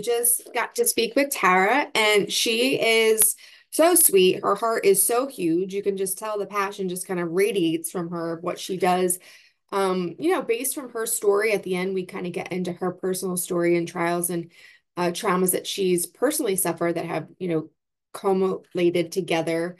Just got to speak with Tara, and she is so sweet. Her heart is so huge. You can just tell the passion just kind of radiates from her, what she does. Um, you know, based from her story at the end, we kind of get into her personal story and trials and uh, traumas that she's personally suffered that have, you know, cumulated together.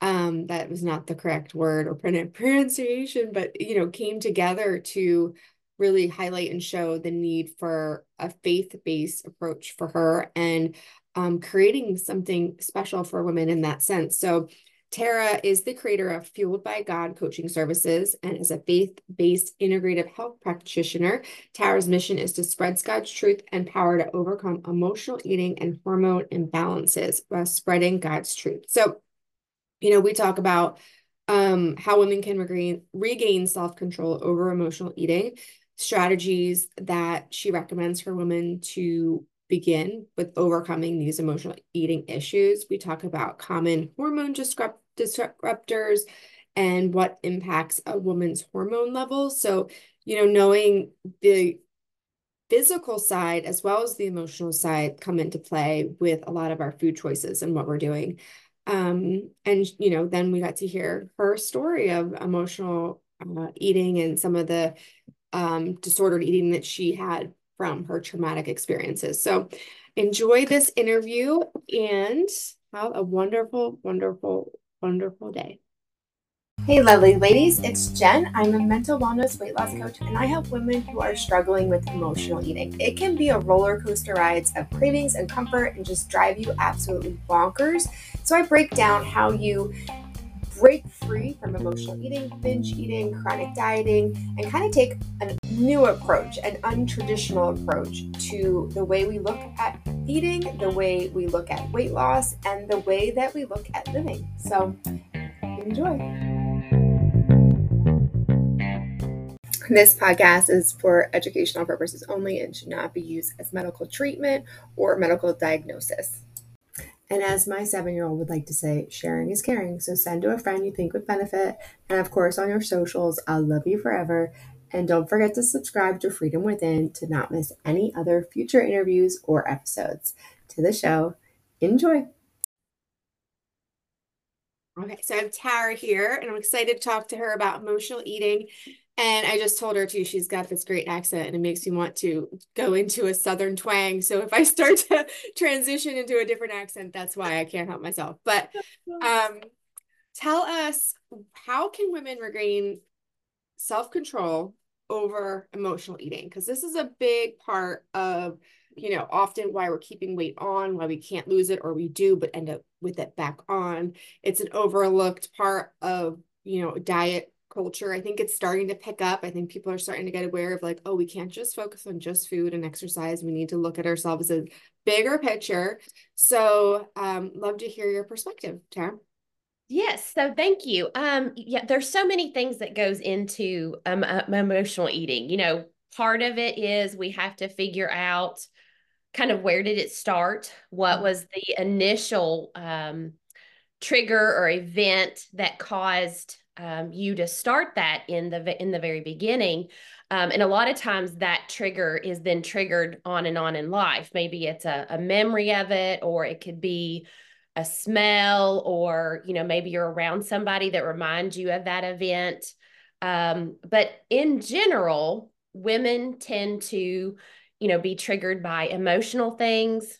Um, that was not the correct word or pronunciation, but you know, came together to really highlight and show the need for a faith-based approach for her and um, creating something special for women in that sense. So Tara is the creator of Fueled by God Coaching Services and is a faith-based integrative health practitioner. Tara's mission is to spread God's truth and power to overcome emotional eating and hormone imbalances while spreading God's truth. So, you know, we talk about um, how women can regain, regain self-control over emotional eating strategies that she recommends for women to begin with overcoming these emotional eating issues. We talk about common hormone disrupt disruptors and what impacts a woman's hormone levels. So, you know, knowing the physical side as well as the emotional side come into play with a lot of our food choices and what we're doing. Um, and, you know, then we got to hear her story of emotional uh, eating and some of the um, disordered eating that she had from her traumatic experiences. So enjoy this interview and have a wonderful, wonderful, wonderful day. Hey, lovely ladies, it's Jen. I'm a mental wellness weight loss coach, and I help women who are struggling with emotional eating. It can be a roller coaster ride of cravings and comfort and just drive you absolutely bonkers. So, I break down how you break free from emotional eating, binge eating, chronic dieting, and kind of take a new approach, an untraditional approach to the way we look at eating, the way we look at weight loss, and the way that we look at living. So, enjoy. This podcast is for educational purposes only and should not be used as medical treatment or medical diagnosis. And as my seven year old would like to say, sharing is caring. So send to a friend you think would benefit. And of course, on your socials, I'll love you forever. And don't forget to subscribe to Freedom Within to not miss any other future interviews or episodes. To the show, enjoy. Okay, so I have Tara here, and I'm excited to talk to her about emotional eating and I just told her too, she's got this great accent and it makes me want to go into a Southern twang. So if I start to transition into a different accent, that's why I can't help myself. But um, tell us how can women regain self-control over emotional eating? Because this is a big part of, you know, often why we're keeping weight on, why we can't lose it or we do, but end up with it back on. It's an overlooked part of, you know, diet culture. I think it's starting to pick up. I think people are starting to get aware of like, oh, we can't just focus on just food and exercise. We need to look at ourselves as a bigger picture. So um, love to hear your perspective, Tara. Yes, so thank you. Um, yeah, there's so many things that goes into um, uh, emotional eating. You know, part of it is we have to figure out kind of where did it start? What was the initial um, trigger or event that caused um, you to start that in the in the very beginning. Um, and a lot of times that trigger is then triggered on and on in life. Maybe it's a, a memory of it, or it could be a smell, or you know maybe you're around somebody that reminds you of that event. Um, but in general, women tend to, you know, be triggered by emotional things,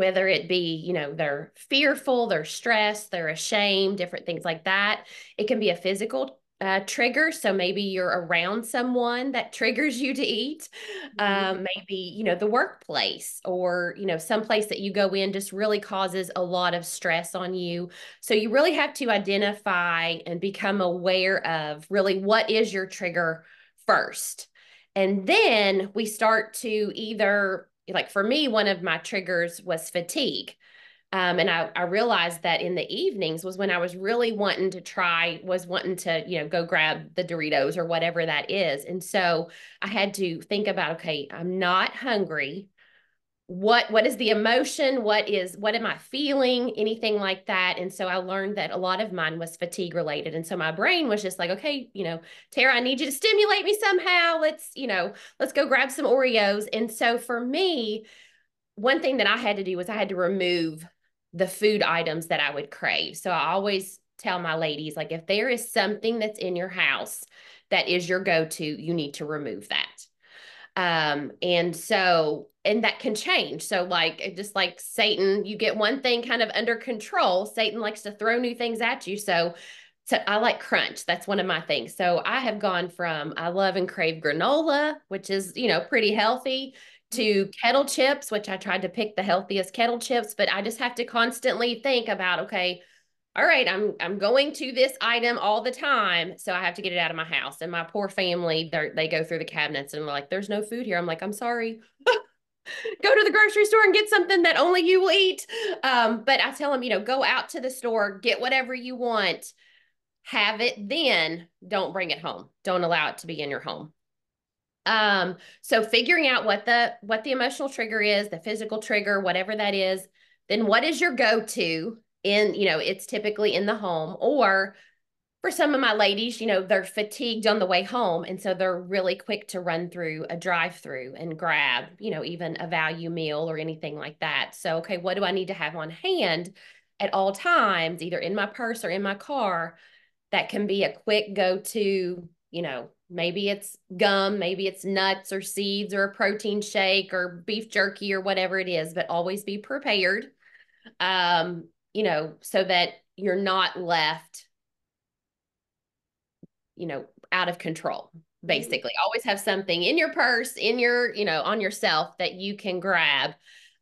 whether it be, you know, they're fearful, they're stressed, they're ashamed, different things like that. It can be a physical uh, trigger. So maybe you're around someone that triggers you to eat. Mm-hmm. Um, maybe, you know, the workplace or, you know, someplace that you go in just really causes a lot of stress on you. So you really have to identify and become aware of really what is your trigger first. And then we start to either like for me, one of my triggers was fatigue. Um, and I, I realized that in the evenings was when I was really wanting to try, was wanting to, you know, go grab the Doritos or whatever that is. And so I had to think about, okay, I'm not hungry what what is the emotion? What is what am i feeling? Anything like that. And so i learned that a lot of mine was fatigue related. And so my brain was just like okay you know tara i need you to stimulate me somehow. Let's you know let's go grab some oreos. And so for me one thing that I had to do was I had to remove the food items that I would crave. So I always tell my ladies like if there is something that's in your house that is your go-to, you need to remove that. Um, and so, and that can change. So, like, just like Satan, you get one thing kind of under control. Satan likes to throw new things at you. So, so I like crunch. That's one of my things. So I have gone from I love and crave granola, which is, you know, pretty healthy, to kettle chips, which I tried to pick the healthiest kettle chips, but I just have to constantly think about, okay, all right, I'm I'm going to this item all the time, so I have to get it out of my house. And my poor family, they they go through the cabinets and like, "There's no food here." I'm like, "I'm sorry." go to the grocery store and get something that only you will eat. Um, but I tell them, you know, go out to the store, get whatever you want, have it then, don't bring it home. Don't allow it to be in your home. Um, so figuring out what the what the emotional trigger is, the physical trigger, whatever that is, then what is your go-to in, you know, it's typically in the home or for some of my ladies, you know, they're fatigued on the way home. And so they're really quick to run through a drive through and grab, you know, even a value meal or anything like that. So, okay, what do I need to have on hand at all times, either in my purse or in my car? That can be a quick go to, you know, maybe it's gum, maybe it's nuts or seeds or a protein shake or beef jerky or whatever it is, but always be prepared. Um, you know, so that you're not left, you know, out of control. Mm-hmm. Basically, mm-hmm. always have something in your purse, in your, you know, on yourself that you can grab.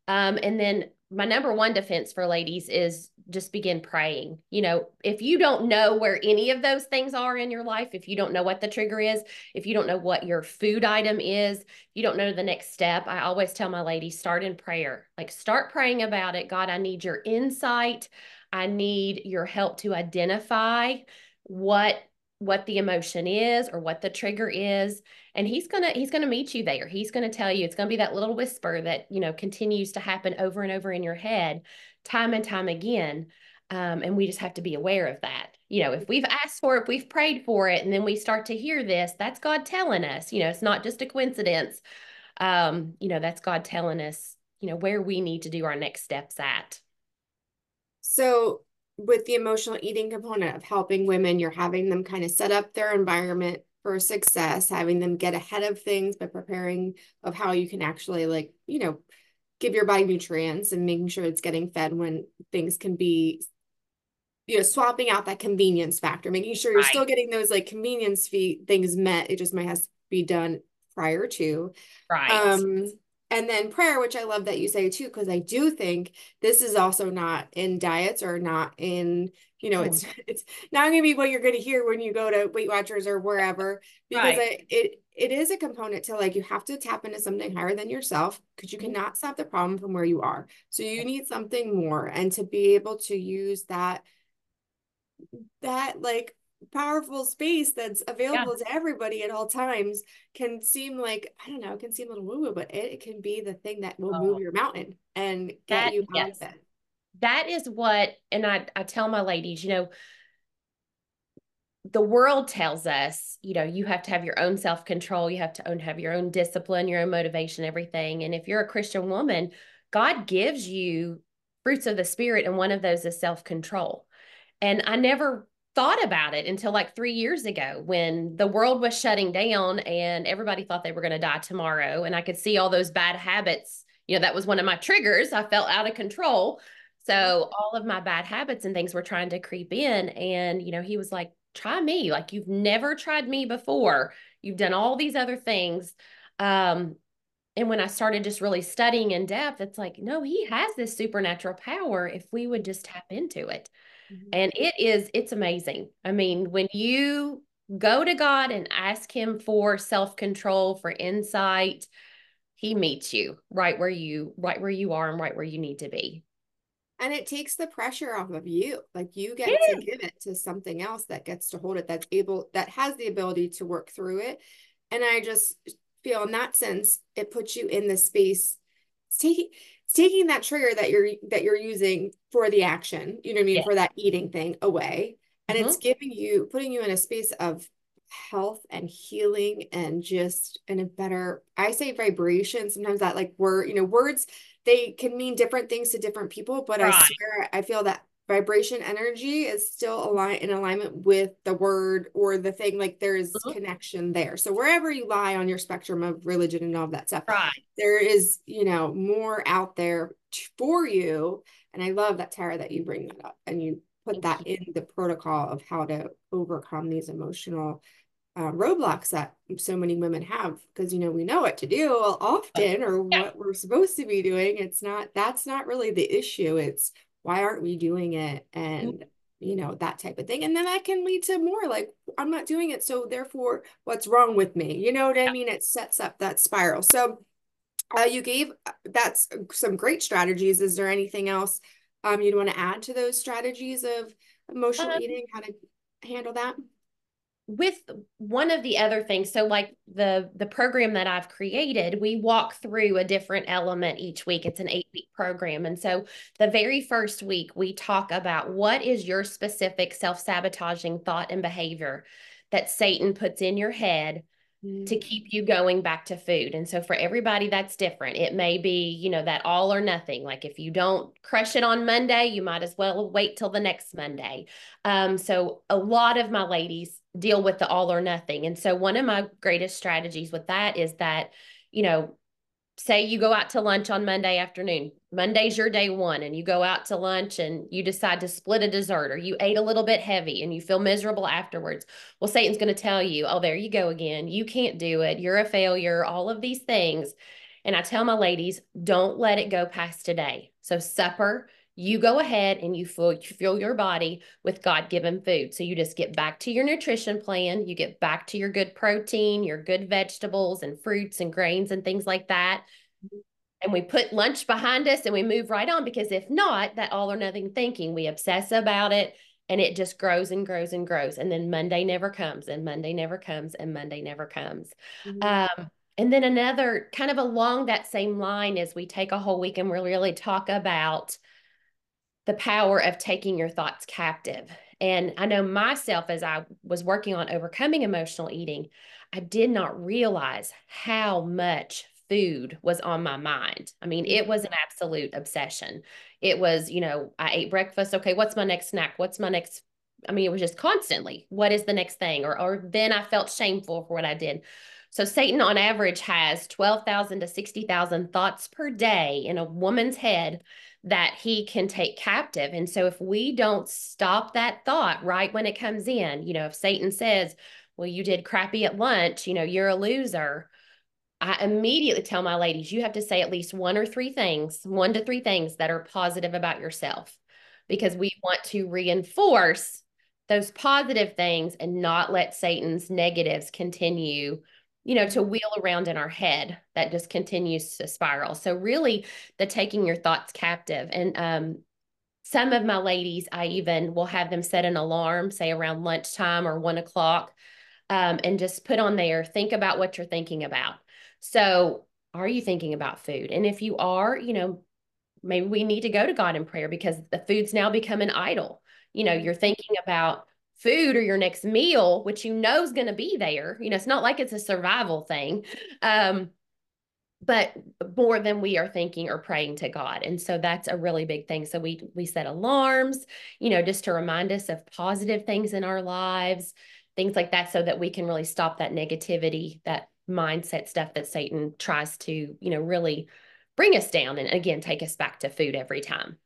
Um, and then my number one defense for ladies is just begin praying. You know, if you don't know where any of those things are in your life, if you don't know what the trigger is, if you don't know what your food item is, you don't know the next step, I always tell my ladies start in prayer. Like start praying about it. God, I need your insight. I need your help to identify what what the emotion is or what the trigger is and he's going to he's going to meet you there. He's going to tell you. It's going to be that little whisper that you know continues to happen over and over in your head time and time again um, and we just have to be aware of that. You know if we've asked for it we've prayed for it and then we start to hear this that's god telling us. You know it's not just a coincidence. Um, you know that's god telling us you know where we need to do our next steps at. So with the emotional eating component of helping women, you're having them kind of set up their environment for success, having them get ahead of things by preparing of how you can actually like, you know, give your body nutrients and making sure it's getting fed when things can be you know swapping out that convenience factor making sure you're right. still getting those like convenience fee things met it just might have to be done prior to right um and then prayer which i love that you say too because i do think this is also not in diets or not in you know mm. it's it's not going to be what you're going to hear when you go to weight watchers or wherever because right. I, it it is a component to like you have to tap into something higher than yourself because you mm-hmm. cannot stop the problem from where you are so you need something more and to be able to use that that like powerful space that's available yeah. to everybody at all times can seem like I don't know, it can seem a little woo woo, but it, it, can be the thing that will oh. move your mountain and get that, you out yes. of it. That is what, and I I tell my ladies, you know, the world tells us, you know, you have to have your own self control, you have to own have your own discipline, your own motivation, everything. And if you're a Christian woman, God gives you fruits of the spirit, and one of those is self control. And I never thought about it until like three years ago when the world was shutting down and everybody thought they were going to die tomorrow. And I could see all those bad habits. You know, that was one of my triggers. I felt out of control. So mm-hmm. all of my bad habits and things were trying to creep in. And, you know, he was like, try me. Like, you've never tried me before. You've done all these other things. Um, and when I started just really studying in depth, it's like, no, he has this supernatural power if we would just tap into it. Mm-hmm. And it is, it's amazing. I mean, when you go to God and ask Him for self control, for insight, He meets you right where you, right where you are and right where you need to be. And it takes the pressure off of you. Like you get yeah. to give it to something else that gets to hold it, that's able, that has the ability to work through it. And I just feel in that sense, it puts you in the space. It's taking taking that trigger that you're that you're using for the action, you know what I mean, yeah. for that eating thing away. And mm-hmm. it's giving you putting you in a space of health and healing and just in a better I say vibration sometimes that like word you know words they can mean different things to different people but right. I swear I feel that vibration energy is still align in alignment with the word or the thing like there is mm-hmm. connection there. So wherever you lie on your spectrum of religion and all of that stuff right. there is you know more out there for you. And i love that tara that you bring that up and you put that in the protocol of how to overcome these emotional uh, roadblocks that so many women have. Because you know we know what to do often or yeah. what we're supposed to be doing. It's not that's not really the issue. It's why aren't we doing it? And you know that type of thing. And then that can lead to more like i'm not doing it so therefore what's wrong with me? You know what i mean? It sets up that spiral. So uh, you gave uh, that's some great strategies. Is there anything else um, you'd want to add to those strategies of emotional um, eating, how to handle that? With one of the other things so like the the program that i've created we walk through a different element each week. It's an eight week program. And so the very first week we talk about what is your specific self-sabotaging thought and behavior that satan puts in your head to mm. keep you going back to food. And so for everybody, that's different. It may be, you know, that all or nothing. Like if you don't crush it on Monday, you might as well wait till the next Monday. Um, so a lot of my ladies deal with the all or nothing. And so one of my greatest strategies with that is that, you know, say you go out to lunch on Monday afternoon. Monday's your day one, and you go out to lunch and you decide to split a dessert, or you ate a little bit heavy and you feel miserable afterwards. Well, Satan's going to tell you, oh, there you go again. You can't do it. You're a failure, all of these things. And I tell my ladies, don't let it go past today. So, supper, you go ahead and you fill, you fill your body with God given food. So you just get back to your nutrition plan. You get back to your good protein, your good vegetables and fruits and grains and things like that. And we put lunch behind us and we move right on because if not, that all or nothing thinking, we obsess about it and it just grows and grows and grows. And then Monday never comes and Monday never comes and Monday never comes. Mm-hmm. Um, and then another kind of along that same line is we take a whole week and we really talk about the power of taking your thoughts captive. And I know myself as I was working on overcoming emotional eating, I did not realize how much food was on my mind. I mean, it was an absolute obsession. It was, you know, I ate breakfast. Okay, what's my next snack? What's my next? I mean, it was just constantly, what is the next thing? Or, or then I felt shameful for what I did. So Satan on average has 12,000 to 60,000 thoughts per day in a woman's head that he can take captive. And so if we don't stop that thought right when it comes in, you know, if Satan says, well, you did crappy at lunch, you know, you're a loser. I immediately tell my ladies, you have to say at least one or three things, one to three things that are positive about yourself, because we want to reinforce those positive things and not let Satan's negatives continue you know, to wheel around in our head that just continues to spiral. So really the taking your thoughts captive. And um, some of my ladies, I even will have them set an alarm, say around lunchtime or one o'clock, um, and just put on there, think about what you're thinking about. So are you thinking about food? And if you are, you know, maybe we need to go to God in prayer because the food's now become an idol. You know, you're thinking about food or your next meal, which you know is going to be there. You know, it's not like it's a survival thing. Um, but more than we are thinking or praying to God. And so that's a really big thing. So we we set alarms, you know, just to remind us of positive things in our lives, things like that so that we can really stop that negativity, that mindset stuff that Satan tries to, you know, really bring us down and again take us back to food every time.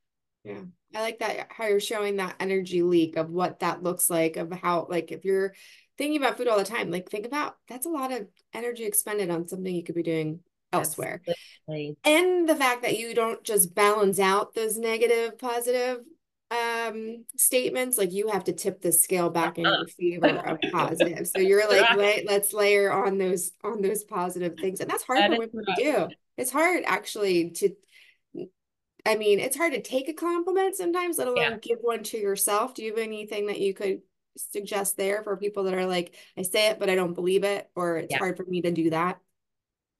Yeah. I like that how you're showing that energy leak of what that looks like, of how, like, if you're thinking about food all the time, like, think about that's a lot of energy expended on something you could be doing elsewhere. Absolutely. And the fact that you don't just balance out those negative, positive um statements like you have to tip the scale back in your favor of positive so you're like let, let's layer on those on those positive things and that's hard that for women to do it's hard actually to I mean, it's hard to take a compliment sometimes, let alone yeah. give one to yourself. Do you have anything that you could suggest there for people that are like, I say it, but I don't believe it, or it's yeah. hard for me to do that?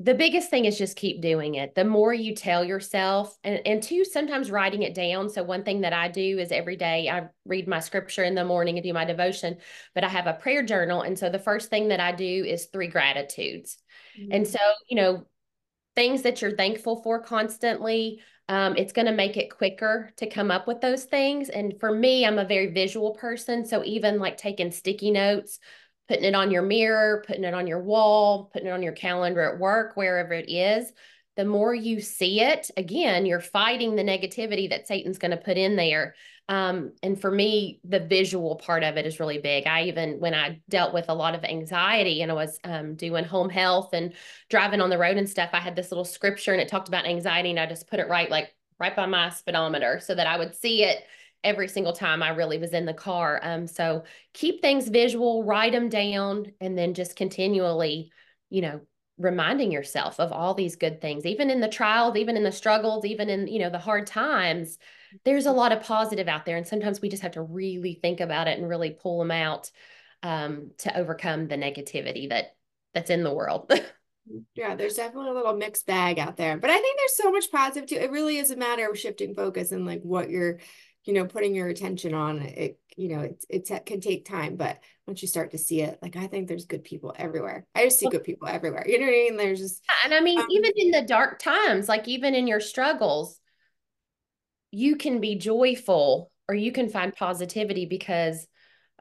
the biggest thing is just keep doing it. The more you tell yourself, and, and two, sometimes writing it down. So, one thing that I do is every day I read my scripture in the morning and do my devotion, but I have a prayer journal. And so, the first thing that I do is three gratitudes. Mm-hmm. And so, you know, things that you're thankful for constantly, um, it's going to make it quicker to come up with those things. And for me, I'm a very visual person. So, even like taking sticky notes, putting it on your mirror, putting it on your wall, putting it on your calendar at work, wherever it is, the more you see it, again, you're fighting the negativity that Satan's going to put in there. Um, and for me, the visual part of it is really big. I even, when I dealt with a lot of anxiety and I was um, doing home health and driving on the road and stuff, I had this little scripture and it talked about anxiety and I just put it right, like right by my speedometer so that I would see it every single time I really was in the car. Um, so keep things visual, write them down, and then just continually, you know, reminding yourself of all these good things, even in the trials, even in the struggles, even in, you know, the hard times. There's a lot of positive out there. And sometimes we just have to really think about it and really pull them out um, to overcome the negativity that that's in the world. yeah, there's definitely a little mixed bag out there, but I think there's so much positive too. It really is a matter of shifting focus and like what you're you know putting your attention on it you know it, it can take time but once you start to see it like i think there's good people everywhere i just see good people everywhere you know what i mean there's just and i mean um, even in the dark times like even in your struggles you can be joyful or you can find positivity because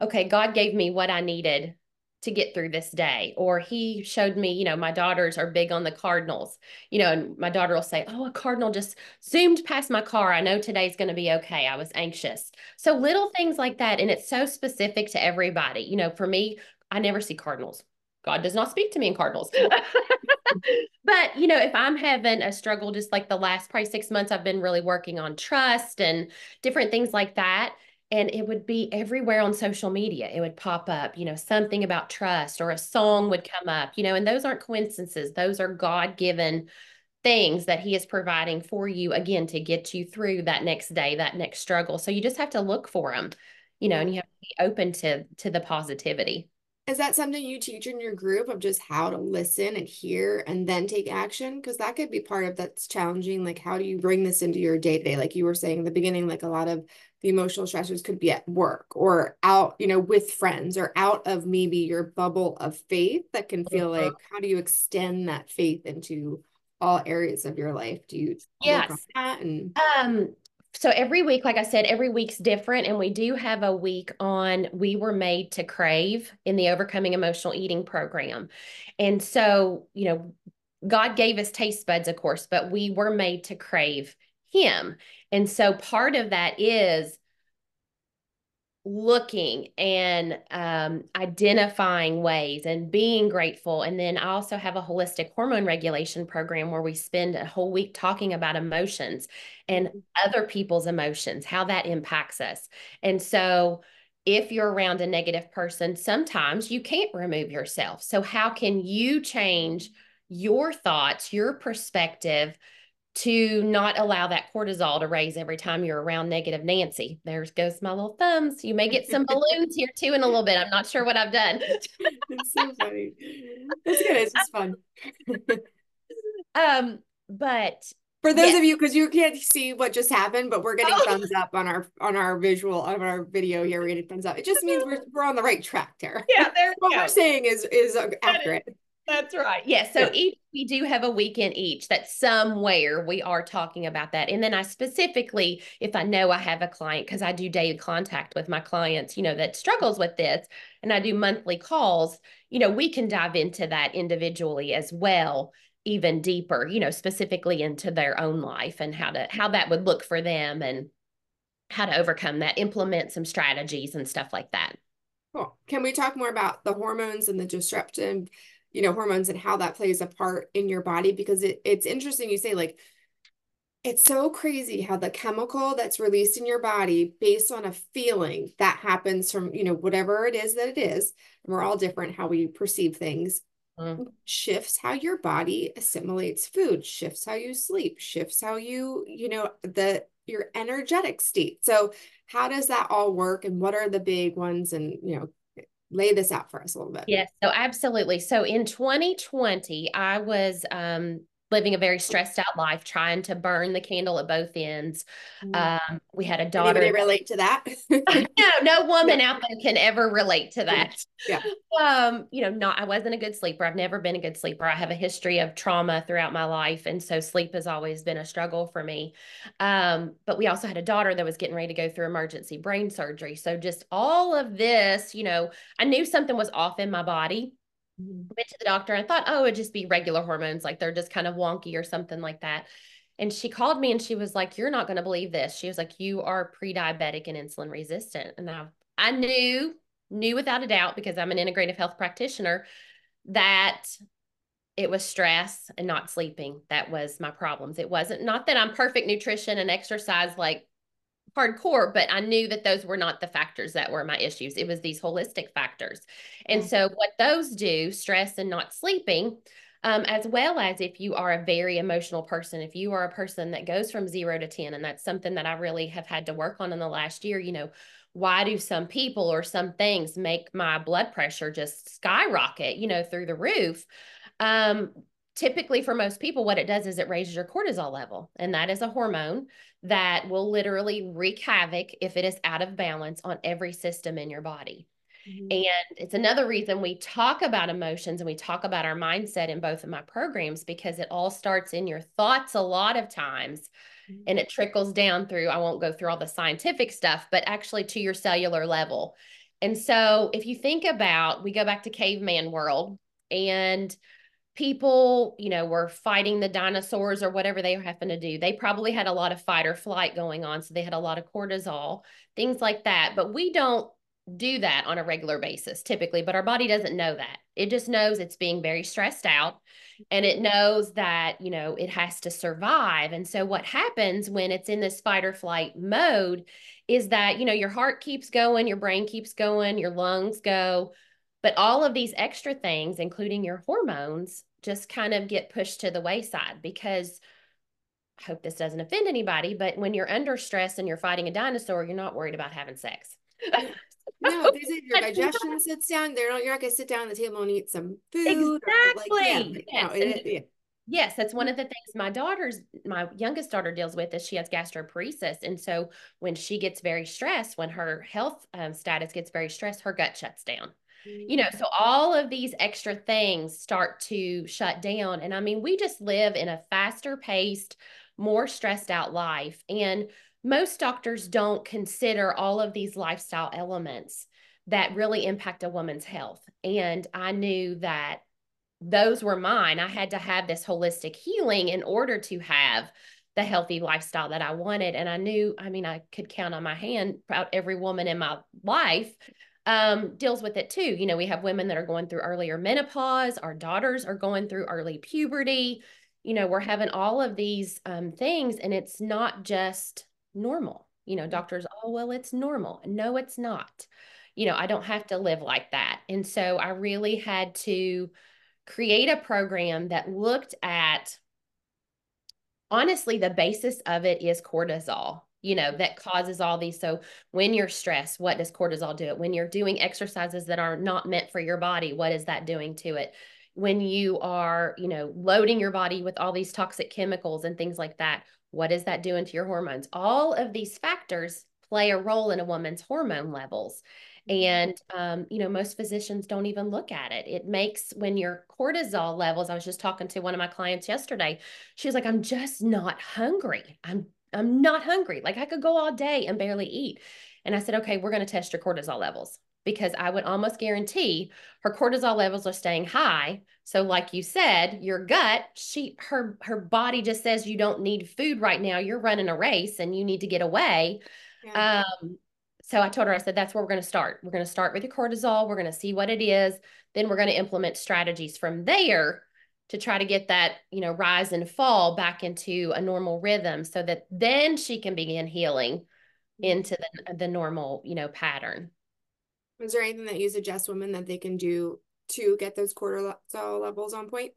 okay god gave me what i needed to get through this day. Or he showed me, you know, my daughters are big on the cardinals, you know, and my daughter will say, Oh, a cardinal just zoomed past my car. I know today's going to be okay. I was anxious. So little things like that. And it's so specific to everybody. You know, for me, I never see cardinals. God does not speak to me in cardinals. but, you know, if I'm having a struggle, just like the last probably six months, I've been really working on trust and different things like that and it would be everywhere on social media. It would pop up you know something about trust or a song would come up you know and those aren't coincidences. Those are god-given things that he is providing for you again to get you through that next day that next struggle. So you just have to look for them you know and you have to be open to to the positivity is that something you teach in your group of just how to listen and hear and then take action? Because that could be part of that's challenging. Like, how do you bring this into your day to day? Like you were saying in the beginning, like a lot of the emotional stressors could be at work or out, you know, with friends or out of maybe your bubble of faith that can feel uh-huh. like, how do you extend that faith into all areas of your life? Do you yes. work on that? And um, so every week, like I said, every week's different. And we do have a week on We Were Made to Crave in the Overcoming Emotional Eating program. And so, you know, God gave us taste buds, of course, but we were made to crave Him. And so part of that is looking and um, identifying ways and being grateful. And then I also have a holistic hormone regulation program where we spend a whole week talking about emotions and mm-hmm. other people's emotions, how that impacts us. And so if you're around a negative person, sometimes you can't remove yourself. So, how can you change your thoughts, your perspective? To not allow that cortisol to raise every time you're around negative Nancy. There goes my little thumbs. You may get some balloons here too in a little bit. I'm not sure what I've done. it's so funny. That's good. It's just fun. um, but for those of you because you can't see what just happened, but we're getting oh. thumbs up on our on our visual on our video here. We're getting thumbs up. It just means we're we're on the right track there. Yeah, there. what go. we're saying is is accurate. That's right. Yes. Yeah, so yeah. each we do have a weekend each that somewhere we are talking about that. And then I specifically, if I know I have a client, because I do daily contact with my clients, you know, that struggles with this, and I do monthly calls, you know, we can dive into that individually as well, even deeper, you know, specifically into their own life and how to how that would look for them and how to overcome that, implement some strategies and stuff like that. Cool. Can we talk more about the hormones and the disruptive you know hormones and how that plays a part in your body because it, it's interesting you say like it's so crazy how the chemical that's released in your body based on a feeling that happens from you know whatever it is that it is and we're all different how we perceive things mm. shifts how your body assimilates food shifts how you sleep shifts how you you know the your energetic state so how does that all work and what are the big ones and you know lay this out for us a little bit. Yes, so absolutely. So in 2020, I was um, living a very stressed out life, trying to burn the candle at both ends. Mm-hmm. Um, we had a daughter. Anybody relate to that? no, no woman yeah. out there can ever relate to that. Yeah. Um, you know, not I wasn't a good sleeper. I've never been a good sleeper. I have a history of trauma throughout my life, and so sleep has always been a struggle for me. Um, but we also had a daughter that was getting ready to go through emergency brain surgery. So just all of this, you know, I knew something was off in my body Mm-hmm. Went to the doctor and thought, oh, it'd just be regular hormones, like they're just kind of wonky or something like that. And she called me and she was like, You're not going to believe this. She was like, You are pre diabetic and insulin resistant. And I, I knew, knew without a doubt, because I'm an integrative health practitioner, that it was stress and not sleeping that was my problems. It wasn't not that I'm perfect nutrition and exercise like hardcore, but I knew that those were not the factors that were my issues. It was these holistic factors. And mm-hmm. so, what those do, stress and not sleeping, um, as well as if you are a very emotional person, if you are a person that goes from zero to 10, and that's something that I really have had to work on in the last year, you know, why do some people or some things make my blood pressure just skyrocket, you know, through the roof? Um, typically for most people what it does is it raises your cortisol level and that is a hormone that will literally wreak havoc if it is out of balance on every system in your body mm-hmm. and it's another reason we talk about emotions and we talk about our mindset in both of my programs because it all starts in your thoughts a lot of times mm-hmm. and it trickles down through i won't go through all the scientific stuff but actually to your cellular level and so if you think about we go back to caveman world and people, you know, were fighting the dinosaurs or whatever they happen to do. They probably had a lot of fight or flight going on. So they had a lot of cortisol, things like that. But we don't do that on a regular basis typically, but our body doesn't know that. It just knows it's being very stressed out and it knows that, you know, it has to survive. And so what happens when it's in this fight or flight mode is that, you know, your heart keeps going, your brain keeps going, your lungs go, but all of these extra things, including your hormones, just kind of get pushed to the wayside because I hope this doesn't offend anybody, but when you're under stress and you're fighting a dinosaur, you're not worried about having sex. no, your digestion sits down, they're not, you're not going to sit down at the table and eat some food. Exactly. Like, yeah, yes. No, it, yeah. Yes, that's one of the things my daughter's, my youngest daughter deals with is she has gastroparesis. And so when she gets very stressed, when her health um, status gets very stressed, her gut shuts down you know so all of these extra things start to shut down and i mean we just live in a faster paced more stressed out life and most doctors don't consider all of these lifestyle elements that really impact a woman's health and i knew that those were mine. I had to have this holistic healing in order to have the healthy lifestyle that i wanted and i knew i mean i could count on my hand about every woman in my life um, deals with it too. You know, we have women that are going through earlier menopause, our daughters are going through early puberty. You know, we're having all of these um, things, and it's not just normal. You know, doctors, oh, well, it's normal. No, it's not. You know, I don't have to live like that. And so I really had to create a program that looked at honestly, the basis of it is cortisol you know, that causes all these. So when you're stressed, what does cortisol do? It when you're doing exercises that are not meant for your body, what is that doing to it? When you are, you know, loading your body with all these toxic chemicals and things like that, what is that doing to your hormones? All of these factors play a role in a woman's hormone levels. Mm-hmm. And, um, you know, most physicians don't even look at it. It makes when your cortisol levels, I was just talking to one of my clients yesterday. She was like, I'm just not hungry. I'm I'm not hungry. Like I could go all day and barely eat. And I said, okay, we're going to test your cortisol levels because I would almost guarantee her cortisol levels are staying high. So like you said, your gut, she her her body just says you don't need food right now. You're running a race and you need to get away. Yeah. Um so I told her I said that's where we're going to start. We're going to start with your cortisol. We're going to see what it is. Then we're going to implement strategies from there to try to get that, you know, rise and fall back into a normal rhythm so that then she can begin healing mm-hmm. into the, the normal, you know, pattern. Is there anything that you suggest women that they can do to get those cortisol levels on point?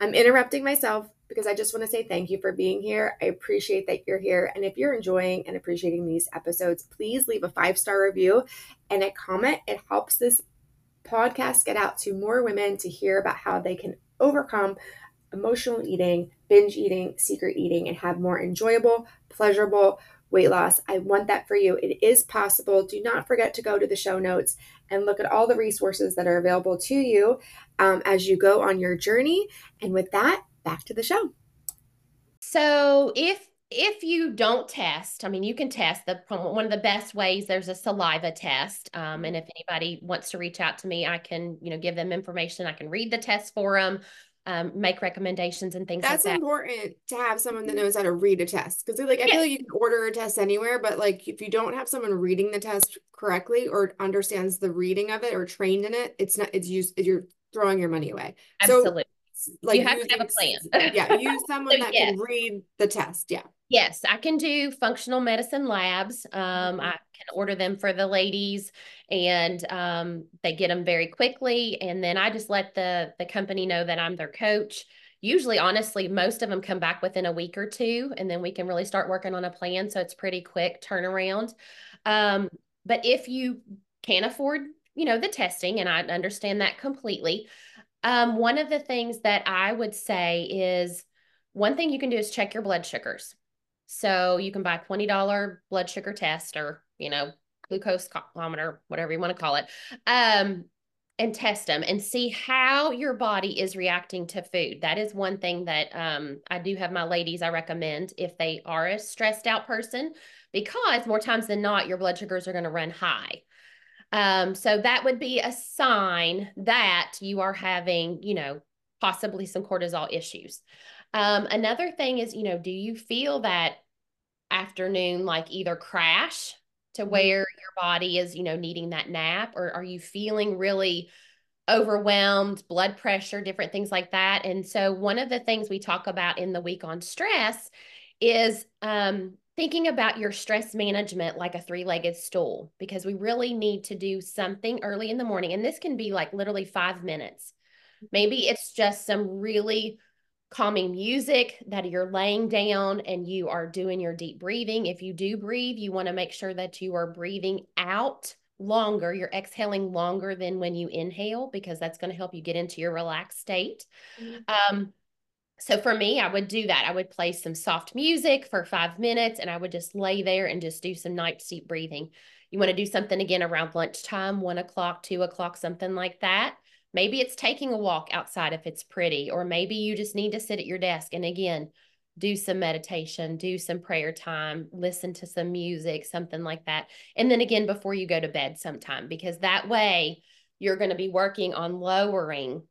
I'm interrupting myself because I just want to say thank you for being here. I appreciate that you're here. And if you're enjoying and appreciating these episodes, please leave a five star review and a comment. It helps this podcast get out to more women to hear about how they can overcome emotional eating, binge eating, secret eating, and have more enjoyable, pleasurable weight loss. I want that for you. It is possible. Do not forget to go to the show notes and look at all the resources that are available to you um, as you go on your journey. And with that, back to the show. So if if you don't test, I mean, you can test the one of the best ways. There's a saliva test, um, and if anybody wants to reach out to me, I can you know give them information. I can read the test for them, um, make recommendations and things That's like that. important to have someone that knows how to read a test because like I feel like you can order a test anywhere, but like if you don't have someone reading the test correctly or understands the reading of it or trained in it, it's not it's used you're throwing your money away. Absolutely. So like you have to have a plan. yeah, use someone So, that yes. can read the test. Yeah. Yes, I can do functional medicine labs. Um, Mhm. I can order them for the ladies, and um, they get them very quickly. And then I just let the the company know that I'm their coach. Usually, honestly, most of them come back within a week or two, and then we can really start working on a plan. So it's pretty quick turnaround. Um, but if you can't afford, you know, the testing, and I understand that completely, um, one of the things that I would say is one thing you can do is check your blood sugars. So you can buy a $20 blood sugar test or, you know, glucose colorimeter, whatever you want to call it, um, and test them and see how your body is reacting to food. That is one thing that um, I do have my ladies I recommend if they are a stressed out person, because more times than not, your blood sugars are going to run high. Um, so that would be a sign that you are having, you know, possibly some cortisol issues. Um, another thing is, you know, do you feel that afternoon like either crash to where your body is, you know, needing that nap, or are you feeling really overwhelmed, blood pressure, different things like that? And so, one of the things we talk about in the week on stress is um, thinking about your stress management like a three legged stool, because we really need to do something early in the morning. And this can be like literally five minutes. Maybe it's just some really calming music that you're laying down and you are doing your deep breathing. If you do breathe, you want to make sure that you are breathing out longer. You're exhaling longer than when you inhale because that's going to help you get into your relaxed state. Um, so for me, I would do that. I would play some soft music for five minutes and I would just lay there and just do some night deep breathing. You want to do something again around lunchtime, one o'clock, two o'clock, something like that. Maybe it's taking a walk outside if it's pretty, or maybe you just need to sit at your desk and again, do some meditation, do some prayer time, listen to some music, something like that. And then again, before you go to bed sometime, because that way you're going to be working on lowering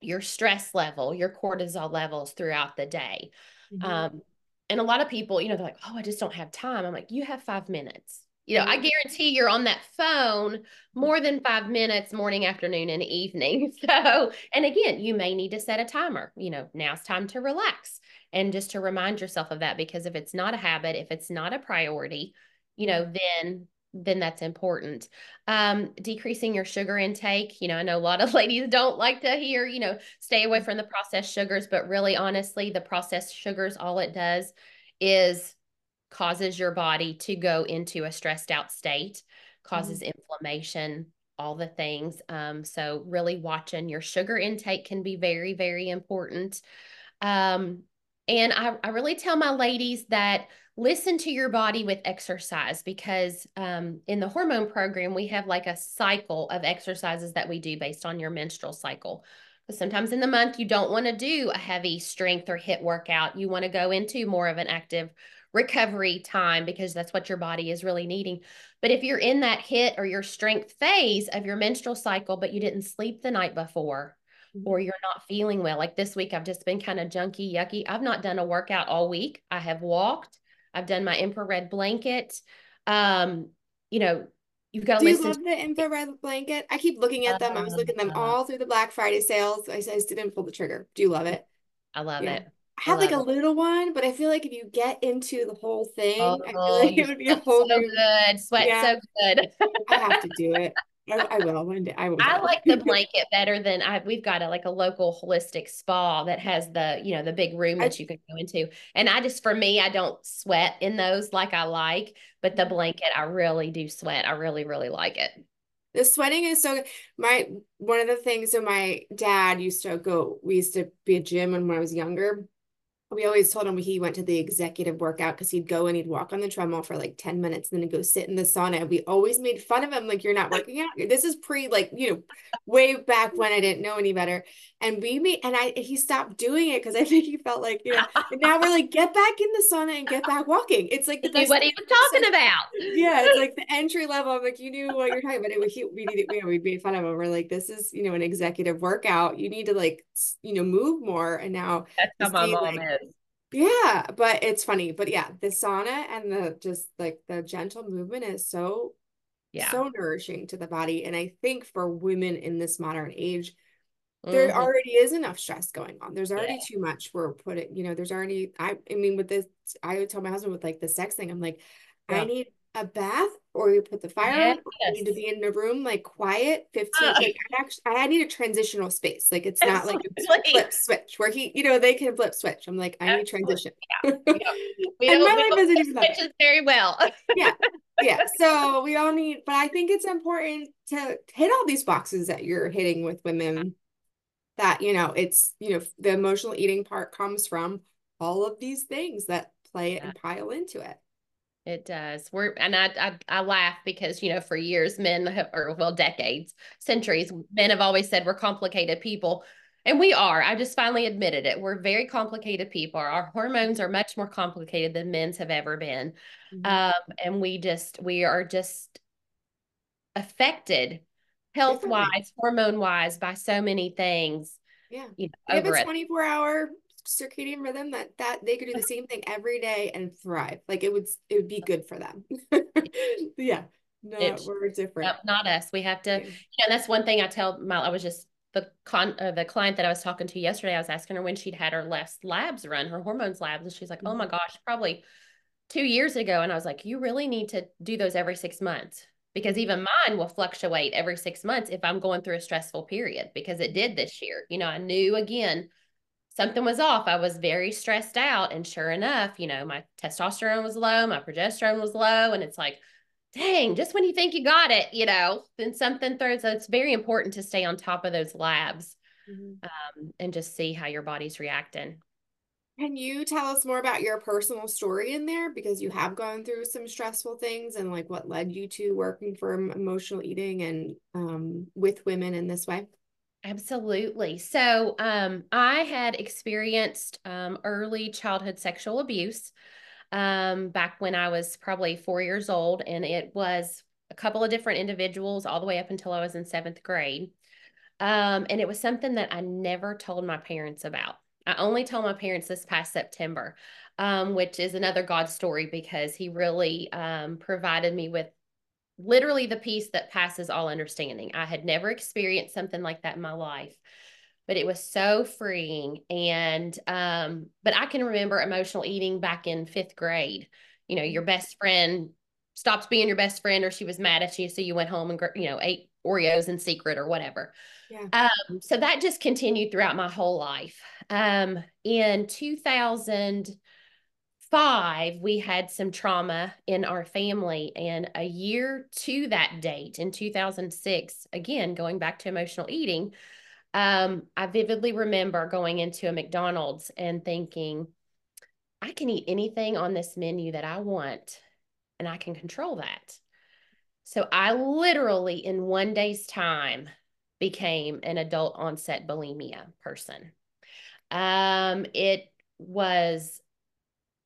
your stress level, your cortisol levels throughout the day. Mhm. Um, and a lot of people, you know, they're like, oh, I just don't have time. I'm like, you have five minutes. You know, I guarantee you're on that phone more than five minutes morning, afternoon, and evening. So, and again, you may need to set a timer. You know, now's time to relax and just to remind yourself of that because if it's not a habit, if it's not a priority, you know, then then that's important. Um, decreasing your sugar intake. You know, I know a lot of ladies don't like to hear, you know, stay away from the processed sugars, but really honestly, the processed sugars, all it does is causes your body to go into a stressed out state, causes inflammation, all the things. Um, so really watching your sugar intake can be very, very important. Um, and I, I really tell my ladies that listen to your body with exercise because um, in the hormone program, we have like a cycle of exercises that we do based on your menstrual cycle. But sometimes in the month, you don't want to do a heavy strength or HIIT workout. You want to go into more of an active recovery time because that's what your body is really needing. But if you're in that HIIT or your strength phase of your menstrual cycle, but you didn't sleep the night before, or you're not feeling well. Like this week, I've just been kind of junky, yucky. I've not done a workout all week. I have walked. I've done my infrared blanket. Um, you know, you've got to Do you love the infrared blanket? I keep looking at them. I was looking at them Uh, all through the Black Friday sales. I just didn't pull the trigger. Do you love it? I love Yeah. it. I have like a love little one, but I feel like if you get into the whole thing, I feel Oh, like it would be a whole so new. good. Sweat Yeah. so good. I have to do it. I, I, will one day. I will. I like the blanket better than I. We've got a like a local holistic spa that has the you know the big room that I, you can go into, and I just for me I don't sweat in those like I like, but the mm-hmm. blanket I really do sweat. I really really like it. The sweating is so my one of the things. So my dad used to go. We used to be a gym when I was younger, we always told him he went to the executive workout because he'd go and he'd walk on the treadmill for like 10 minutes and then he'd go sit in the sauna. We always made fun of him, like, you're not working out. This is pre, like, you know, way back when I didn't know any better. And we made, and I, he stopped doing it because I think he felt like, you know, and now we're like, get back in the sauna and get back walking. It's like the best what he was talking like, about. Yeah. It's like the entry level. I'm like, you knew what you're talking about. It, we, we need you know, we made fun of him. We're like, this is, you know, an executive workout. You need to like, you know, move more. And now that's how my mom like, is yeah, but it's funny. But yeah, the sauna and the just like the gentle movement is so yeah. so nourishing to the body. And I think for women in this modern age, there mm-hmm. already is enough stress going on. There's already yeah. too much we're putting, you know, there's already I I mean with this, I would tell my husband with like the sex thing, I'm like, yeah. I need a bath or you put the fire yes. on you need to be in the room like quiet 15 uh, like, I actually I need a transitional space. Like it's not like a flip switch where he you know they can flip switch. I'm like I need transition. Yeah. we and my life isn't switches very well. Yeah. Yeah. So we all need but I think it's important to hit all these boxes that you're hitting with women that you know it's you know the emotional eating part comes from all of these things that play yeah. and pile into it it does. We're and I, I I laugh because you know for years men have, or well decades, centuries, men have always said we're complicated people. And we are. I just finally admitted it. We're very complicated people. Our hormones are much more complicated than men's have ever been. Mm-hmm. Um, and we just we are just affected health wise, hormone wise by so many things. Yeah. You know, we have a 24 hour circadian rhythm that that they could do the same thing every day and thrive. Like it would it would be good for them. Yeah. No it, we're different. Not us. We have to yeah. you know that's one thing i tell my i was just the con uh, the client that i was talking to yesterday i was asking her when she'd had her last labs run her hormones labs and she's like oh my mm-hmm. gosh probably two years ago. And i was like you really need to do those every six months because mm-hmm. even mine will fluctuate every six months if i'm going through a stressful period because it did this year. You know i knew again something was off. I was very stressed out. And sure enough, you know, my testosterone was low, my progesterone was low. And it's like, dang, just when you think you got it, you know, then something throws. So it's very important to stay on top of those labs mm-hmm. um, and just see how your body's reacting. Can you tell us more about your personal story in there? Because you have gone through some stressful things and like what led you to working for emotional eating and um, with women in this way? Absolutely. So, um, I had experienced um, early childhood sexual abuse um, back when I was probably four years old, and it was a couple of different individuals all the way up until I was in seventh grade. Um, and it was something that I never told my parents about. I only told my parents this past September, um, which is another God story because He really um, provided me with literally the peace that passes all understanding. I had never experienced something like that in my life, but it was so freeing. And, um, but I can remember emotional eating back in fifth grade. You know, your best friend stops being your best friend or she was mad at you. So you went home and, you know, ate Oreos in secret or whatever. Yeah. Um, so that just continued throughout my whole life. Um, in 2000, five, we had some trauma in our family. And a year to that date, in 2006, again, going back to emotional eating, um, I vividly remember going into a McDonald's and thinking, I can eat anything on this menu that I want, and I can control that. So I literally, in one day's time, became an adult onset bulimia person. Um, it was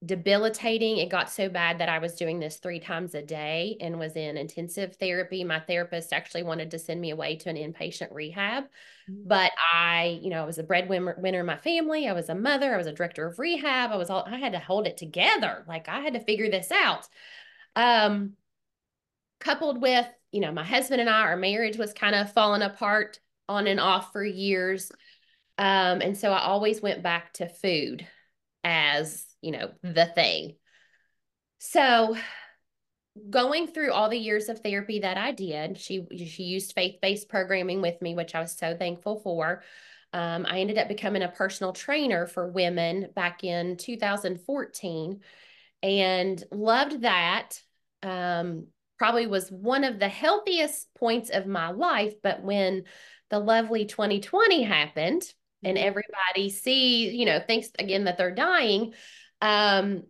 debilitating. It got so bad that I was doing this three times a day and was in intensive therapy. My therapist actually wanted to send me away to an inpatient rehab. Mm-hmm. But I, you know, I was a breadwinner in my family. I was a mother. I was a director of rehab. I was all, I had to hold it together. Like I had to figure this out. Um, coupled with, you know, my husband and I, our marriage was kind of falling apart on and off for years. Um, and so I always went back to food as you know, the thing. So going through all the years of therapy that I did, she she used faith-based programming with me, which I was so thankful for. Um, I ended up becoming a personal trainer for women back in 2014 and loved that. Um, probably was one of the healthiest points of my life. But when the lovely 2020 happened and mm-hmm. everybody see, you know, thinks again that they're dying, um,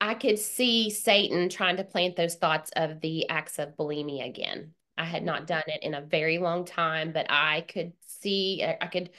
I could see Satan trying to plant those thoughts of the acts of bulimia again. I had not mm-hmm. done it in a very long time, but I could see, I could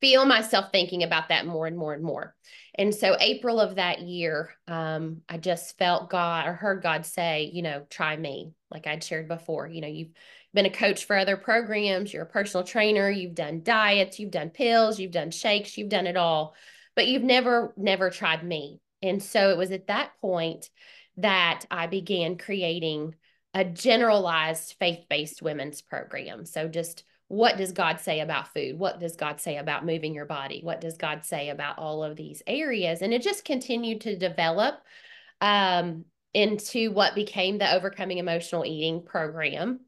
feel myself thinking about that more and more and more. And so, April of that year, um, I just felt God or heard God say, you know, try me, like I'd shared before. You know, you've been a coach for other programs, you're a personal trainer, you've done diets, you've done pills, you've done shakes, you've done it all, but you've never, never tried me. And so, it was at that point that I began creating a generalized faith based women's program. So, just what does God say about food? What does God say about moving your body? What does God say about all of these areas? And it just continued to develop um, into what became the Overcoming Emotional Eating program.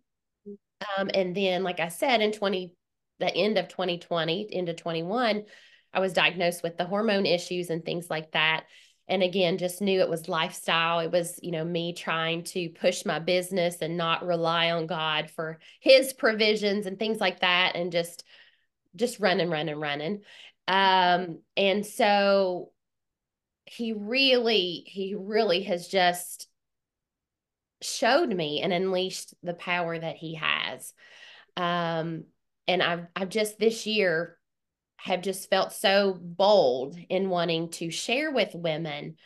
Um, and then, like I said, in 20, the end of 2020 into 21, I was diagnosed with the hormone issues and things like that and again just knew it was lifestyle. It was you know me trying to push my business and not rely on god for his provisions and things like that and just just running running running. Um and so he really he really has just showed me and unleashed the power that he has. Um and i've i've just this year have just felt so bold in wanting to share with women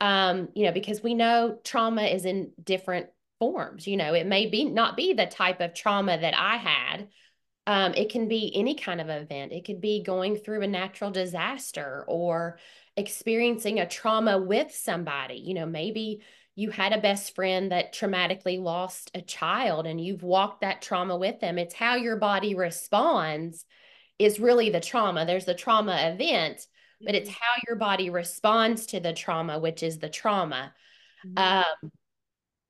um you know because we know trauma is in different forms you know it may be not be the type of trauma that i had. Um it can be any kind of event. It could be going through a natural disaster or experiencing a trauma with somebody. You know maybe you had a best friend that traumatically lost a child and you've walked that trauma with them. It's how your body responds is really the trauma. There's the trauma event, but it's mm-hmm. how your body responds to the trauma, which is the trauma. Mm-hmm. Um,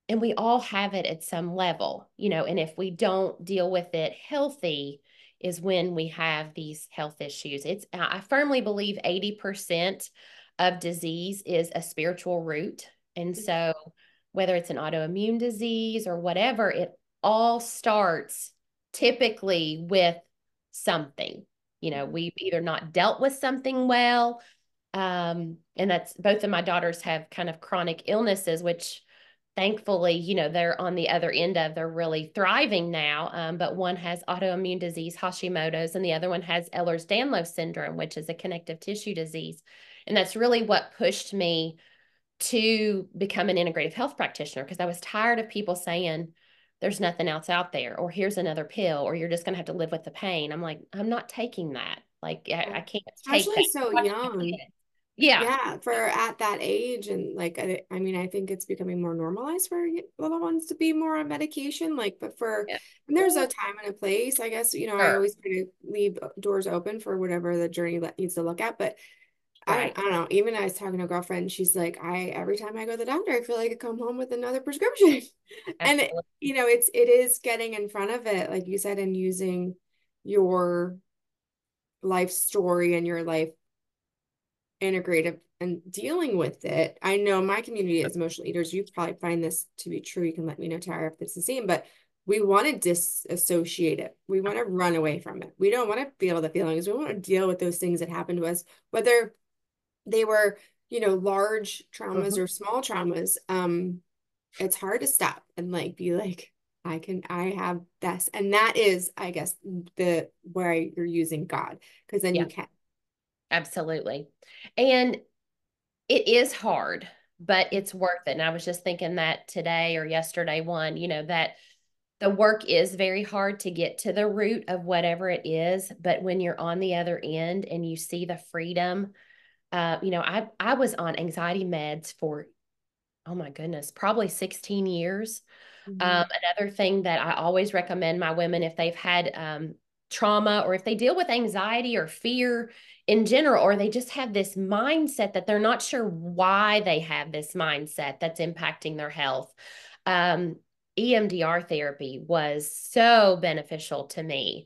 and we all have it at some level, you know, and if we don't deal with it healthy, is when we have these health issues. It's, I firmly believe 80% of disease is a spiritual root. And mm-hmm. so, whether it's an autoimmune disease or whatever, it all starts typically with something. You know, we've either not dealt with something well, um, and that's both of my daughters have kind of chronic illnesses, which thankfully, you know, they're on the other end of, they're really thriving now. Um, but one has autoimmune disease, Hashimoto's, and the other one has Ehlers-Danlos syndrome, which is a connective tissue disease. And that's really what pushed me to become an integrative health practitioner because I was tired of people saying, there's nothing else out there or here's another pill or you're just going to have to live with the pain i'm like i'm not taking that like i, I can't especially so young yeah yeah for at that age and like I, I, mean i think it's becoming more normalized for little ones to be more on medication like but for yeah. and there's a time and a place i guess you know sure. i always try to leave doors open for whatever the journey that needs to look at but Right. I, I, don't know. Even I was talking to a girlfriend, she's like, I every time I go to the doctor, I feel like I come home with another prescription. and it, you know, it's it is getting in front of it, like you said, and using your life story and your life integrative and dealing with it. I know my community as emotional eaters, you probably find this to be true. You can let me know, Tara, if it's the same, but we want to disassociate it. We want to run away from it. We don't want to feel the feelings. We want to deal with those things that happen to us, whether they were you know large traumas mm-hmm. or small traumas um it's hard to stop and like be like i can i have this and that is i guess the where you're using god because then yeah. you can absolutely and it is hard but it's worth it and i was just thinking that today or yesterday one you know that the work is very hard to get to the root of whatever it is but when you're on the other end and you see the freedom uh, you know, I I was on anxiety meds for, oh my goodness, probably 16 years. Mm-hmm. Um, another thing that I always recommend my women if they've had um, trauma or if they deal with anxiety or fear in general, or they just have this mindset that they're not sure why they have this mindset that's impacting their health. um, EMDR therapy was so beneficial to me.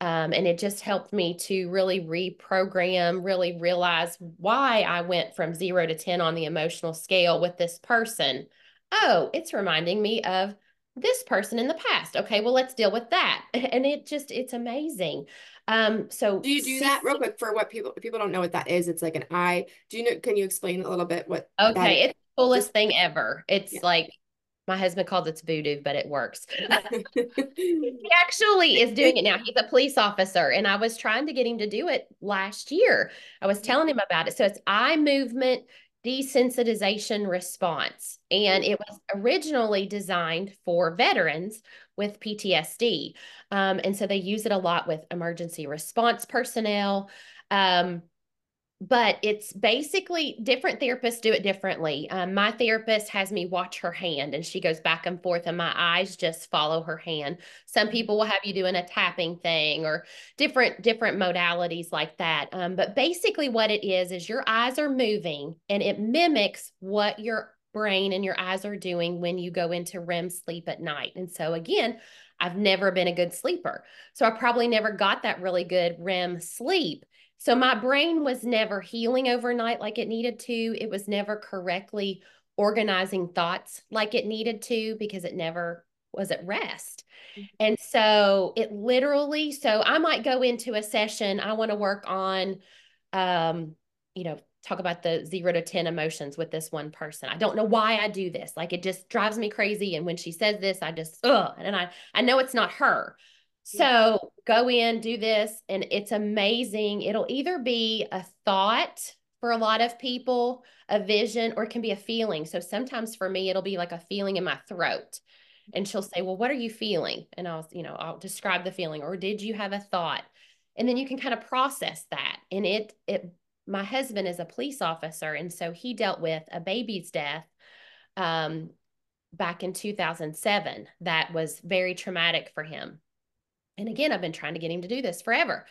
Um, and it just helped me to really reprogram, really realize why I went from zero to 10 on the emotional scale with this person. Oh, it's reminding me of this person in the past. Okay, well, let's deal with that. And it just, it's amazing. Um, so do you do that real quick for what people people don't know what that is? It's like an eye. Do you know? Can you explain a little bit what? Okay, it's the coolest just, thing ever. It's yeah. like my husband calls it voodoo, but it works. he actually is doing it now. He's a police officer, and I was trying to get him to do it last year. I was telling him about it. So it's eye movement desensitization response. And it was originally designed for veterans with PTSD. Um, and so they use it a lot with emergency response personnel. Um, but it's basically different therapists do it differently. Um, my therapist has me watch her hand and she goes back and forth, and my eyes just follow her hand. Some mm-hmm. people will have you doing a tapping thing or different different modalities like that. Um, but basically, what it is is your eyes are moving and it mimics what your brain and your eyes are doing when you go into REM sleep at night. And so, again, I've never been a good sleeper. So I probably never got that really good REM sleep. So my brain was never healing overnight like it needed to. It was never correctly organizing thoughts like it needed to because it never was at rest. Mm-hmm. And so it literally, so I might go into a session, I want to work on, um, you know, talk about the zero to 10 emotions with this one person. I don't know why I do this. Like it just drives me crazy. And when she says this, I just, ugh, and I, I know it's not her. So go in, do this, and it's amazing. It'll either be a thought for a lot of people, a vision, or it can be a feeling. So sometimes for me, it'll be like a feeling in my throat. And she'll say, Well, what are you feeling? And I'll, you know, I'll describe the feeling, or did you have a thought? And then you can kind of process that. And it, it, my husband is a police officer. And so he dealt with a baby's death um, back in 2007 that was very traumatic for him. And again, I've been trying to get him to do this forever.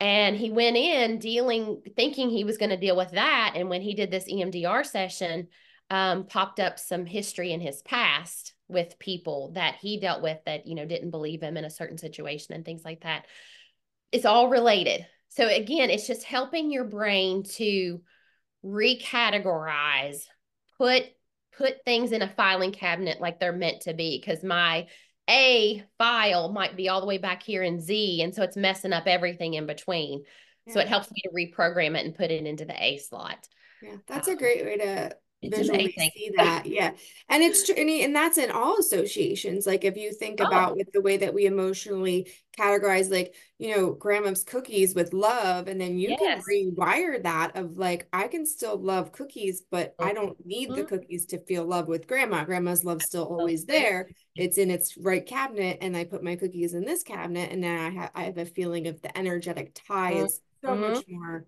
And he went in dealing, thinking he was going to deal with that. And when he did this EMDR session, um, popped up some history in his past with people that he dealt with that, you know, didn't believe him in a certain situation and things like that. It's all related. So again, it's just helping your brain to recategorize, put put things in a filing cabinet like they're meant to be because my a file might be all the way back here in Z. And so it's messing up everything in between. Yeah. So it helps me to reprogram it and put it into the A slot. Yeah, that's um, a great way to visually see that. Yeah. And it's true. And, that's in all associations. Like if you think oh. about with the way that we emotionally categorize, like, you know, grandma's cookies with love, and then you yes. can rewire that of like, I can still love cookies, but I don't need mm-hmm. the cookies to feel love with grandma. Grandma's love still always there. It's in its right cabinet. And I put my cookies in this cabinet. And now I have I have a feeling of the energetic tie. Mm-hmm. It's so much mm-hmm. more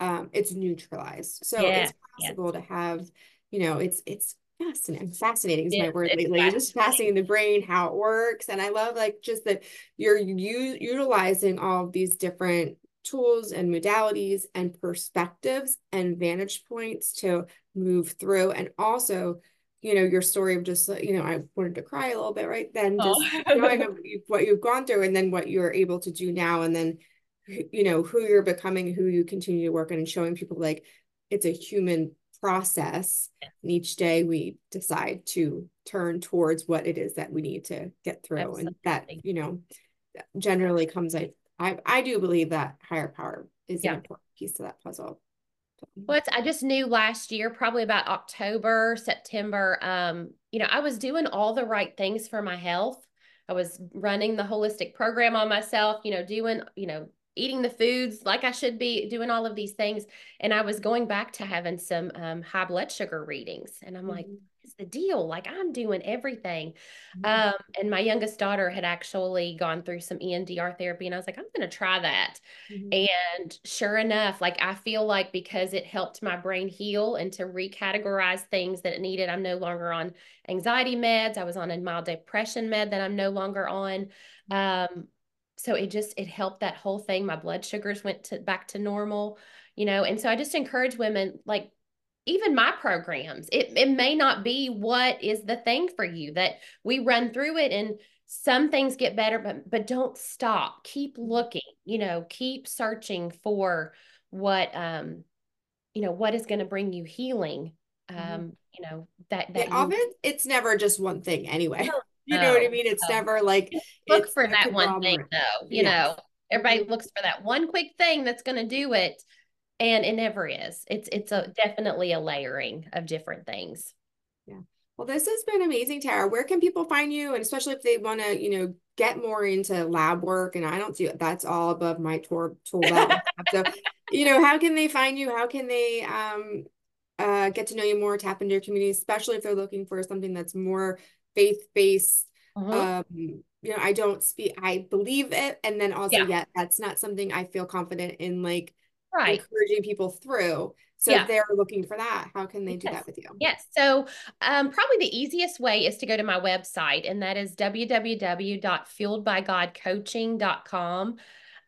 um, it's neutralized. So yeah. it's possible yeah. to have, you know, it's it's fascinating. Fascinating is my word lately. It's just fascinating the brain, how it works. And I love like just that you're u- utilizing all of these different tools and modalities and perspectives and vantage points to move through. And also, you know, your story of just, you know, I wanted to cry a little bit right then, just oh. knowing what you've gone through and then what you're able to do now. And then you know who you're becoming who you continue to work on and showing people like it's a human process and each day we decide to turn towards what it is that we need to get through Absolutely. and that you know generally comes I, I i do believe that higher power is yeah. an important piece to that puzzle well, I just knew last year, probably about October, September. Um, you know, I was doing all the right things for my health. I was running the holistic program on myself, you know, doing, you know, eating the foods like I should be, doing all of these things. And I was going back to having some um, high blood sugar readings. And I'm mm-hmm. like, what's the deal? Like I'm doing everything. Mm-hmm. Um, and my youngest daughter had actually gone through some EMDR therapy. And I was like, I'm going to try that. Mm-hmm. And sure enough, like I feel like because it helped my brain heal and to recategorize things that it needed, I'm no longer on anxiety meds. I was on a mild depression med that I'm no longer on. Mm-hmm. Um, so it just it helped that whole thing my blood sugars went to back to normal you know and so i just encourage women like even my programs, it, it may not be what is the thing for you that we run through it and some things get better, but but don't stop. Keep looking, you know, keep searching for what um, you know, what is going to bring you healing. Mm-hmm. Um, you know, that that yeah, often it's never just one thing anyway. No, you know what I mean? It's never like look for that one thing though, you know. Everybody mm-hmm. looks for that one quick thing that's going to do it and it never is. It's it's a definitely a layering of different things. Yeah. Well this has been amazing tara. Where can people find you? And especially if they want to you know get more into lab work and i don't do that's all above my tour tool belt so you know how can they find you? How can they um uh get to know you more tap into your community especially if they're looking for something that's more faith-based uh-huh. um you know i don't speak i believe it and then also yeah. yet that's not something i feel confident in like right. encouraging people through. So yeah. if they're looking for that, how can they do that with you? Yes. So um, probably the easiest way is to go to my website, and that is www.fueledbygodcoaching.com.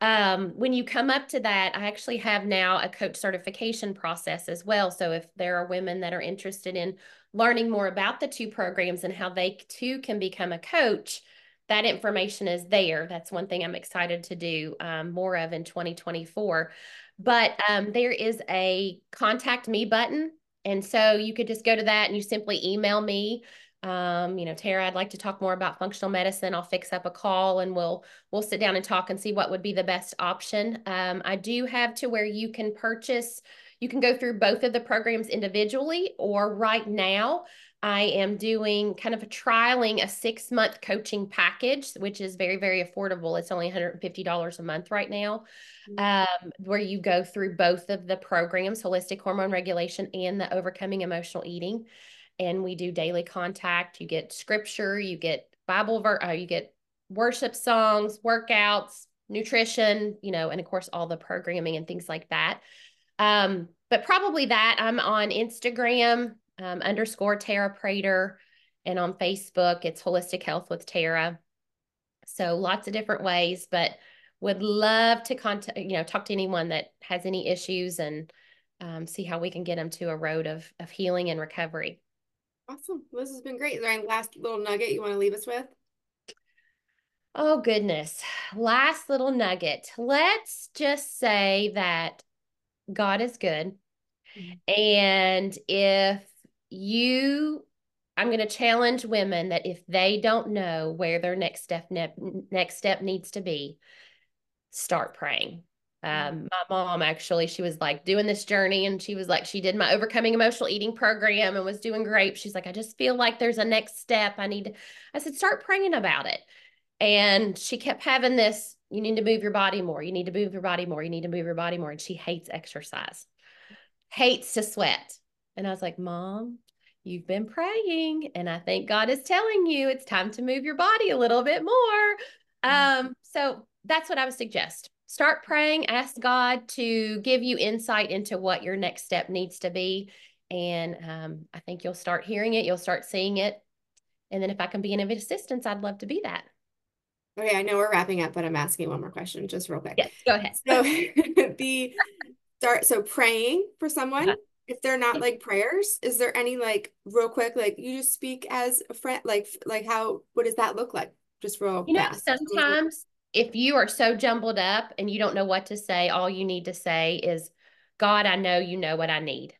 Um, when you come up to that, I actually have now a coach certification process as well. So if there are women that are interested in learning more about the two programs and how they too can become a coach, that information is there. That's one thing I'm excited to do um, more of in 2024. But um, there is a contact me button. And so you could just go to that and you simply email me. Um, you know, Tara, I'd like to talk more about functional medicine. I'll fix up a call and we'll we'll sit down and talk and see what would be the best option. Um, I do have to where you can purchase, you can go through both of the programs individually, or right now, I am doing kind of a trialing a six month coaching package, which is very, very affordable. It's only $150 a month right now, mm-hmm. um, where you go through both of the programs holistic hormone regulation and the overcoming emotional eating. And we do daily contact. You get scripture, you get Bible, ver- uh, you get worship songs, workouts, nutrition, you know, and of course, all the programming and things like that. Um, but probably that I'm on Instagram um, underscore Tara Prater. And on Facebook, it's Holistic Health with Tara. So lots of different ways, but would love to contact, you know, talk to anyone that has any issues and um, see how we can get them to a road of, of healing and recovery. Awesome. This has been great. Is there any last little nugget you want to leave us with? Oh, goodness. Last little nugget. Let's just say that God is good. Mm-hmm. And if you I'm going to challenge women that if they don't know where their next step ne- next step needs to be, start praying. Mm-hmm. Um, my mom actually, she was like doing this journey, and she was like, she did my overcoming emotional eating program and was doing great. She's like, I just feel like there's a next step. I need. To, I said, start praying about it. And she kept having this. You need to move your body more. You need to move your body more. You need to move your body more. And she hates exercise, hates to sweat. And I was like, Mom, you've been praying. And I think God is telling you it's time to move your body a little bit more. Mm-hmm. Um, so that's what I would suggest. Start praying, ask God to give you insight into what your next step needs to be. And um, I think you'll start hearing it, you'll start seeing it. And then if I can be an assistance, I'd love to be that. Okay, I know we're wrapping up, but I'm asking one more question just real quick. Yes, go ahead. So the start so praying for someone uh-huh if they're not like prayers is there any like real quick like you just speak as a friend like like how what does that look like just real you know fast. sometimes if you are so jumbled up and you don't know what to say all you need to say is god i know you know what i need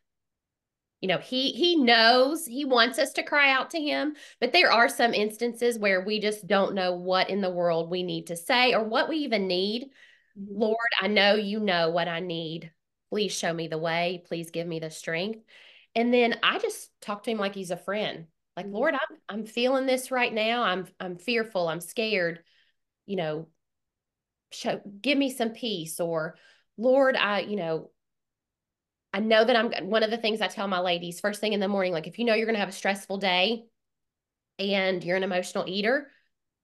you know he he knows he wants us to cry out to him but there are some instances where we just don't know what in the world we need to say or what we even need mm-hmm. lord i know you know what i need Please show me the way. Please give me the strength. And then I just talk to him like he's a friend. Like, mm-hmm. Lord, I'm I'm feeling this right now. I'm I'm fearful. I'm scared. You know, show give me some peace. Or Lord, I, you know, I know that I'm one of the things I tell my ladies first thing in the morning, like if you know you're gonna have a stressful day and you're an emotional eater,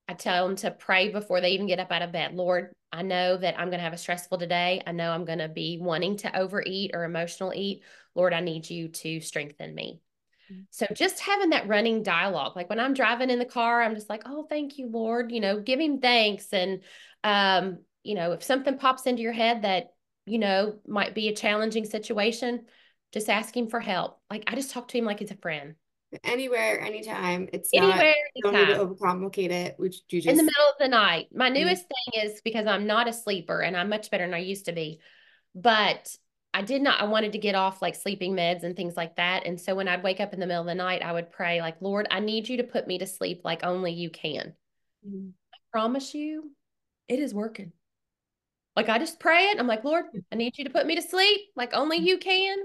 I tell them to pray before they even get up out of bed. Lord, I know that I'm going to have a stressful today. I know I'm going to be wanting to overeat or emotional eat. Lord, I need you to strengthen me. Mm-hmm. So just having that running dialogue, like when I'm driving in the car, I'm just like, oh, thank you, Lord, you know, give him thanks. And, um, you know, if something pops into your head that, you know, might be a challenging situation, just ask him for help. Like I just talk to him like he's a friend. Anywhere, anytime. It's Anywhere, not, don't need to overcomplicate it. Which you just In the middle of the night. Mm-hmm. My newest thing is because I'm not a sleeper and I'm much better than I used to be. But I did not, I wanted to get off like sleeping meds and things like that. And so when I'd wake up in the middle of the night, I would pray, like, Lord, I need you to put me to sleep like only you can. Mhm. I promise you, it is working. Like I just pray it. I'm like, Lord, I need you to put me to sleep like only you can.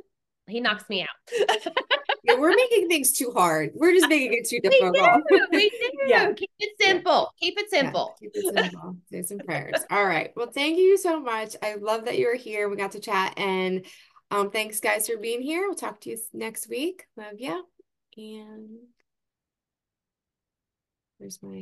He knocks me out. Yeah, we're making things too hard. We're just making it too difficult. we do. We do. Yeah. Keep it simple. Keep it Yeah, simple. keep it simple. Say some prayers. All right. Well, thank you so much. I love that you were here. We got to chat and um thanks guys for being here. We'll talk to you next week. Love ya. And where's my